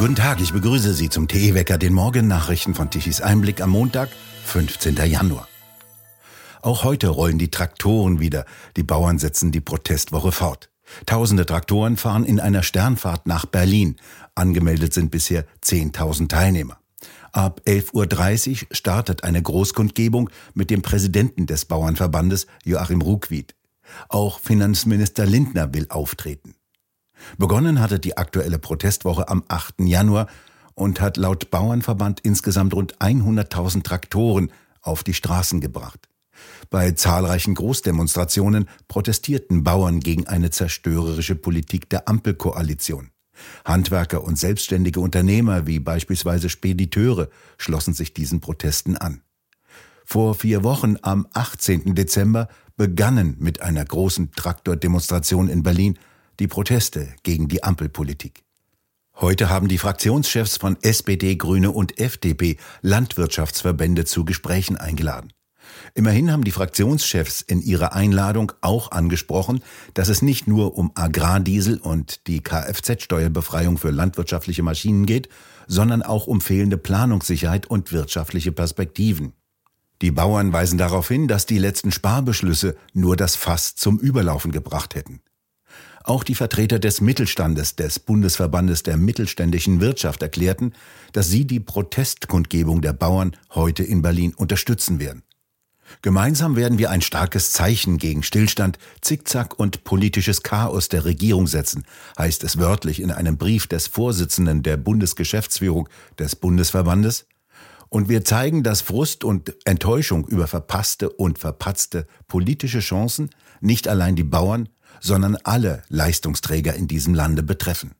Guten Tag, ich begrüße Sie zum TE-Wecker, den Morgennachrichten von Tichys Einblick am Montag, 15. Januar. Auch heute rollen die Traktoren wieder. Die Bauern setzen die Protestwoche fort. Tausende Traktoren fahren in einer Sternfahrt nach Berlin. Angemeldet sind bisher 10.000 Teilnehmer. Ab 11.30 Uhr startet eine Großkundgebung mit dem Präsidenten des Bauernverbandes, Joachim Ruckwied. Auch Finanzminister Lindner will auftreten. Begonnen hatte die aktuelle Protestwoche am 8. Januar und hat laut Bauernverband insgesamt rund 100.000 Traktoren auf die Straßen gebracht. Bei zahlreichen Großdemonstrationen protestierten Bauern gegen eine zerstörerische Politik der Ampelkoalition. Handwerker und selbstständige Unternehmer wie beispielsweise Spediteure schlossen sich diesen Protesten an. Vor vier Wochen am 18. Dezember begannen mit einer großen Traktordemonstration in Berlin die Proteste gegen die Ampelpolitik. Heute haben die Fraktionschefs von SPD, Grüne und FDP Landwirtschaftsverbände zu Gesprächen eingeladen. Immerhin haben die Fraktionschefs in ihrer Einladung auch angesprochen, dass es nicht nur um Agrardiesel und die Kfz-Steuerbefreiung für landwirtschaftliche Maschinen geht, sondern auch um fehlende Planungssicherheit und wirtschaftliche Perspektiven. Die Bauern weisen darauf hin, dass die letzten Sparbeschlüsse nur das Fass zum Überlaufen gebracht hätten. Auch die Vertreter des Mittelstandes des Bundesverbandes der mittelständischen Wirtschaft erklärten, dass sie die Protestkundgebung der Bauern heute in Berlin unterstützen werden. Gemeinsam werden wir ein starkes Zeichen gegen Stillstand, Zickzack und politisches Chaos der Regierung setzen, heißt es wörtlich in einem Brief des Vorsitzenden der Bundesgeschäftsführung des Bundesverbandes. Und wir zeigen, dass Frust und Enttäuschung über verpasste und verpatzte politische Chancen nicht allein die Bauern, sondern alle Leistungsträger in diesem Lande betreffen.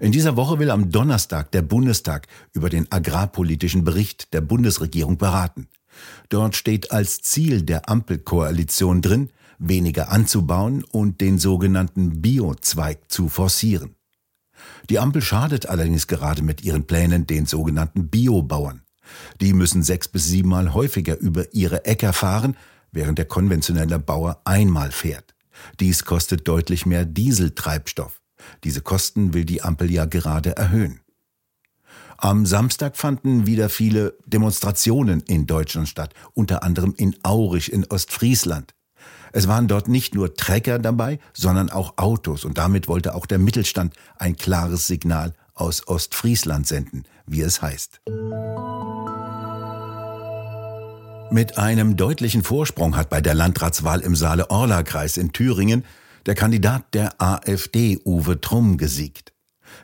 In dieser Woche will am Donnerstag der Bundestag über den agrarpolitischen Bericht der Bundesregierung beraten. Dort steht als Ziel der Ampelkoalition drin, weniger anzubauen und den sogenannten Biozweig zu forcieren. Die Ampel schadet allerdings gerade mit ihren Plänen den sogenannten Biobauern. Die müssen sechs bis siebenmal häufiger über ihre Äcker fahren, während der konventionelle Bauer einmal fährt. Dies kostet deutlich mehr Dieseltreibstoff. Diese Kosten will die Ampel ja gerade erhöhen. Am Samstag fanden wieder viele Demonstrationen in Deutschland statt, unter anderem in Aurich in Ostfriesland. Es waren dort nicht nur Trecker dabei, sondern auch Autos und damit wollte auch der Mittelstand ein klares Signal aus Ostfriesland senden, wie es heißt. Mit einem deutlichen Vorsprung hat bei der Landratswahl im Saale-Orla-Kreis in Thüringen der Kandidat der AfD Uwe Trumm gesiegt.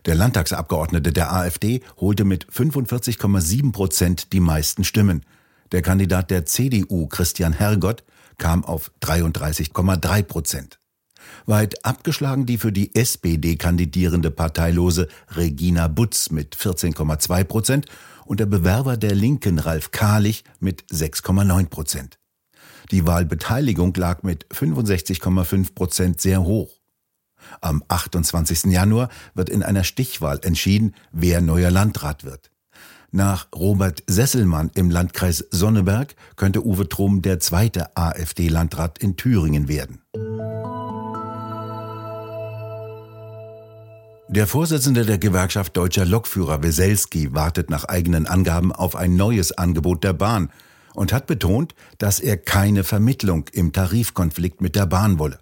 Der Landtagsabgeordnete der AfD holte mit 45,7 Prozent die meisten Stimmen. Der Kandidat der CDU, Christian Hergott, kam auf 33,3 Prozent. Weit abgeschlagen die für die SPD kandidierende Parteilose Regina Butz mit 14,2 Prozent und der Bewerber der Linken Ralf Kahlich mit 6,9 Prozent. Die Wahlbeteiligung lag mit 65,5 Prozent sehr hoch. Am 28. Januar wird in einer Stichwahl entschieden, wer neuer Landrat wird. Nach Robert Sesselmann im Landkreis Sonneberg könnte Uwe Trum der zweite AfD-Landrat in Thüringen werden. Der Vorsitzende der Gewerkschaft Deutscher Lokführer Weselski wartet nach eigenen Angaben auf ein neues Angebot der Bahn und hat betont, dass er keine Vermittlung im Tarifkonflikt mit der Bahn wolle.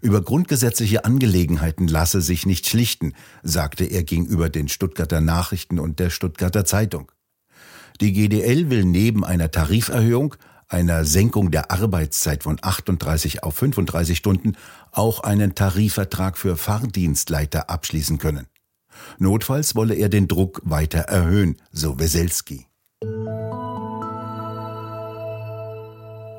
Über grundgesetzliche Angelegenheiten lasse sich nicht schlichten, sagte er gegenüber den Stuttgarter Nachrichten und der Stuttgarter Zeitung. Die GDL will neben einer Tariferhöhung, einer Senkung der Arbeitszeit von 38 auf 35 Stunden auch einen Tarifvertrag für Fahrdienstleiter abschließen können. Notfalls wolle er den Druck weiter erhöhen, so Weselski.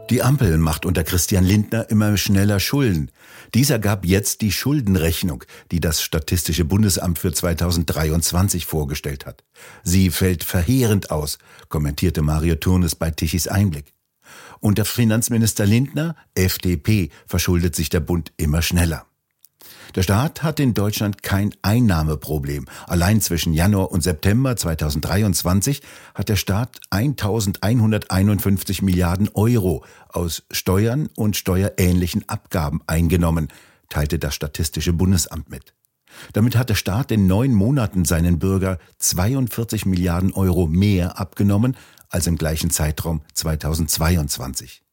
Die Ampel macht unter Christian Lindner immer schneller Schulden. Dieser gab jetzt die Schuldenrechnung, die das Statistische Bundesamt für 2023 vorgestellt hat. Sie fällt verheerend aus, kommentierte Mario Turnes bei Tichys Einblick. Unter Finanzminister Lindner, FDP, verschuldet sich der Bund immer schneller. Der Staat hat in Deutschland kein Einnahmeproblem. Allein zwischen Januar und September 2023 hat der Staat 1151 Milliarden Euro aus Steuern und steuerähnlichen Abgaben eingenommen, teilte das Statistische Bundesamt mit. Damit hat der Staat in neun Monaten seinen Bürger 42 Milliarden Euro mehr abgenommen als im gleichen Zeitraum 2022.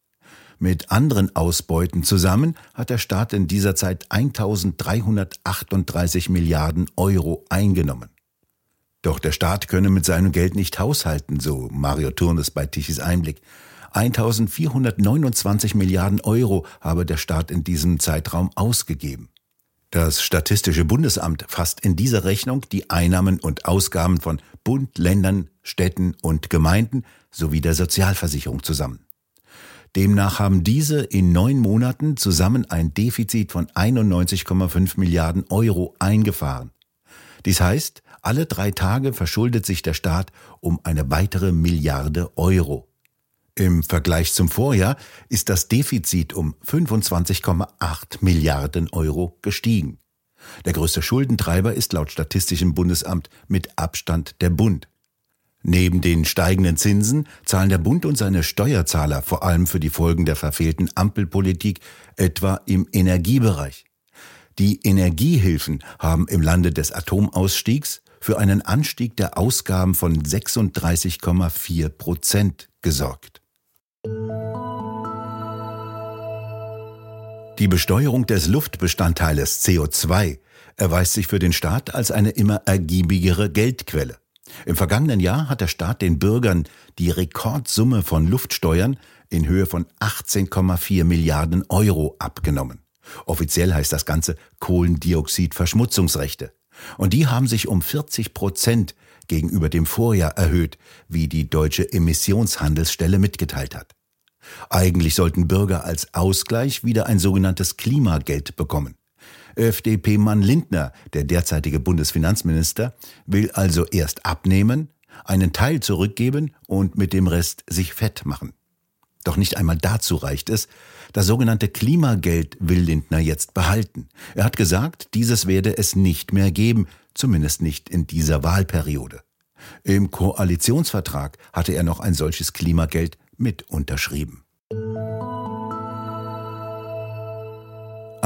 Mit anderen Ausbeuten zusammen hat der Staat in dieser Zeit 1338 Milliarden Euro eingenommen. Doch der Staat könne mit seinem Geld nicht haushalten, so Mario Turnes bei Tichys Einblick. 1429 Milliarden Euro habe der Staat in diesem Zeitraum ausgegeben. Das Statistische Bundesamt fasst in dieser Rechnung die Einnahmen und Ausgaben von Bund, Ländern, Städten und Gemeinden sowie der Sozialversicherung zusammen. Demnach haben diese in neun Monaten zusammen ein Defizit von 91,5 Milliarden Euro eingefahren. Dies heißt, alle drei Tage verschuldet sich der Staat um eine weitere Milliarde Euro. Im Vergleich zum Vorjahr ist das Defizit um 25,8 Milliarden Euro gestiegen. Der größte Schuldentreiber ist laut Statistischem Bundesamt mit Abstand der Bund. Neben den steigenden Zinsen zahlen der Bund und seine Steuerzahler vor allem für die Folgen der verfehlten Ampelpolitik, etwa im Energiebereich. Die Energiehilfen haben im Lande des Atomausstiegs für einen Anstieg der Ausgaben von 36,4 Prozent gesorgt. Die Besteuerung des Luftbestandteiles CO2 erweist sich für den Staat als eine immer ergiebigere Geldquelle. Im vergangenen Jahr hat der Staat den Bürgern die Rekordsumme von Luftsteuern in Höhe von 18,4 Milliarden Euro abgenommen. Offiziell heißt das Ganze Kohlendioxidverschmutzungsrechte. Und die haben sich um 40 Prozent gegenüber dem Vorjahr erhöht, wie die deutsche Emissionshandelsstelle mitgeteilt hat. Eigentlich sollten Bürger als Ausgleich wieder ein sogenanntes Klimageld bekommen. FDP-Mann Lindner, der derzeitige Bundesfinanzminister, will also erst abnehmen, einen Teil zurückgeben und mit dem Rest sich fett machen. Doch nicht einmal dazu reicht es. Das sogenannte Klimageld will Lindner jetzt behalten. Er hat gesagt, dieses werde es nicht mehr geben, zumindest nicht in dieser Wahlperiode. Im Koalitionsvertrag hatte er noch ein solches Klimageld mit unterschrieben.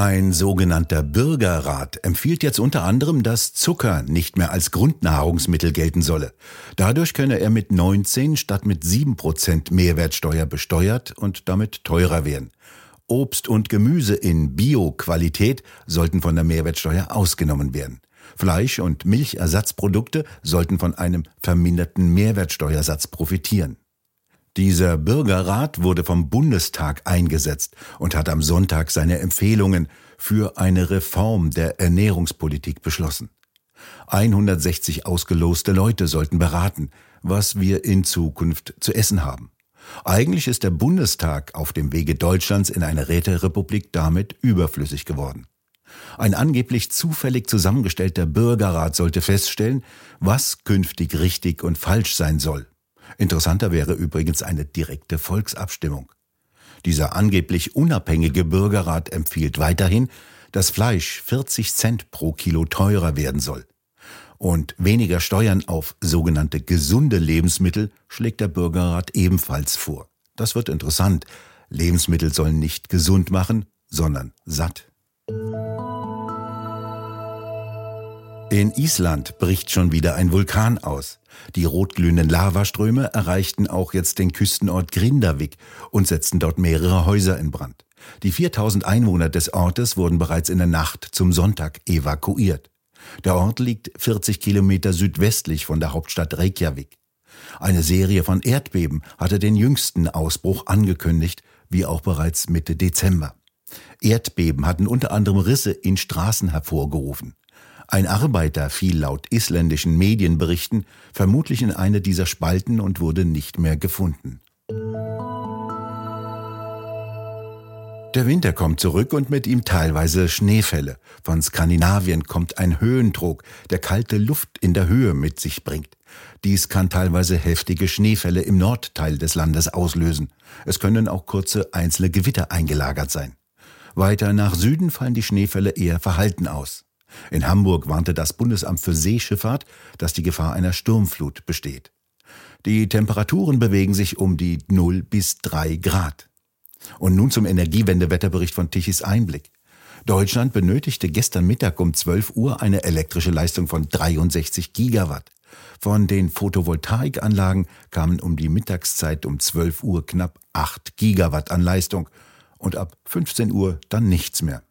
Ein sogenannter Bürgerrat empfiehlt jetzt unter anderem, dass Zucker nicht mehr als Grundnahrungsmittel gelten solle. Dadurch könne er mit 19 statt mit 7 Prozent Mehrwertsteuer besteuert und damit teurer werden. Obst und Gemüse in Bio-Qualität sollten von der Mehrwertsteuer ausgenommen werden. Fleisch- und Milchersatzprodukte sollten von einem verminderten Mehrwertsteuersatz profitieren. Dieser Bürgerrat wurde vom Bundestag eingesetzt und hat am Sonntag seine Empfehlungen für eine Reform der Ernährungspolitik beschlossen. 160 ausgeloste Leute sollten beraten, was wir in Zukunft zu essen haben. Eigentlich ist der Bundestag auf dem Wege Deutschlands in eine Räterepublik damit überflüssig geworden. Ein angeblich zufällig zusammengestellter Bürgerrat sollte feststellen, was künftig richtig und falsch sein soll. Interessanter wäre übrigens eine direkte Volksabstimmung. Dieser angeblich unabhängige Bürgerrat empfiehlt weiterhin, dass Fleisch 40 Cent pro Kilo teurer werden soll. Und weniger Steuern auf sogenannte gesunde Lebensmittel schlägt der Bürgerrat ebenfalls vor. Das wird interessant. Lebensmittel sollen nicht gesund machen, sondern satt. In Island bricht schon wieder ein Vulkan aus. Die rotglühenden Lavaströme erreichten auch jetzt den Küstenort Grindavik und setzten dort mehrere Häuser in Brand. Die 4000 Einwohner des Ortes wurden bereits in der Nacht zum Sonntag evakuiert. Der Ort liegt 40 Kilometer südwestlich von der Hauptstadt Reykjavik. Eine Serie von Erdbeben hatte den jüngsten Ausbruch angekündigt, wie auch bereits Mitte Dezember. Erdbeben hatten unter anderem Risse in Straßen hervorgerufen. Ein Arbeiter fiel laut isländischen Medienberichten vermutlich in eine dieser Spalten und wurde nicht mehr gefunden. Der Winter kommt zurück und mit ihm teilweise Schneefälle. Von Skandinavien kommt ein Höhendruck, der kalte Luft in der Höhe mit sich bringt. Dies kann teilweise heftige Schneefälle im Nordteil des Landes auslösen. Es können auch kurze einzelne Gewitter eingelagert sein. Weiter nach Süden fallen die Schneefälle eher verhalten aus. In Hamburg warnte das Bundesamt für Seeschifffahrt, dass die Gefahr einer Sturmflut besteht. Die Temperaturen bewegen sich um die 0 bis 3 Grad. Und nun zum Energiewendewetterbericht von Tichys Einblick. Deutschland benötigte gestern Mittag um 12 Uhr eine elektrische Leistung von 63 Gigawatt. Von den Photovoltaikanlagen kamen um die Mittagszeit um 12 Uhr knapp 8 Gigawatt an Leistung und ab 15 Uhr dann nichts mehr.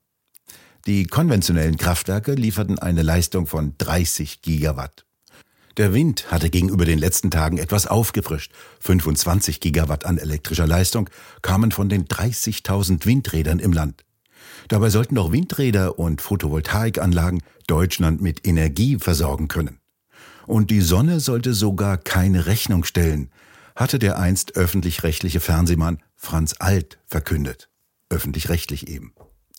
Die konventionellen Kraftwerke lieferten eine Leistung von 30 Gigawatt. Der Wind hatte gegenüber den letzten Tagen etwas aufgefrischt. 25 Gigawatt an elektrischer Leistung kamen von den 30.000 Windrädern im Land. Dabei sollten doch Windräder und Photovoltaikanlagen Deutschland mit Energie versorgen können. Und die Sonne sollte sogar keine Rechnung stellen, hatte der einst öffentlich-rechtliche Fernsehmann Franz Alt verkündet. Öffentlich-rechtlich eben.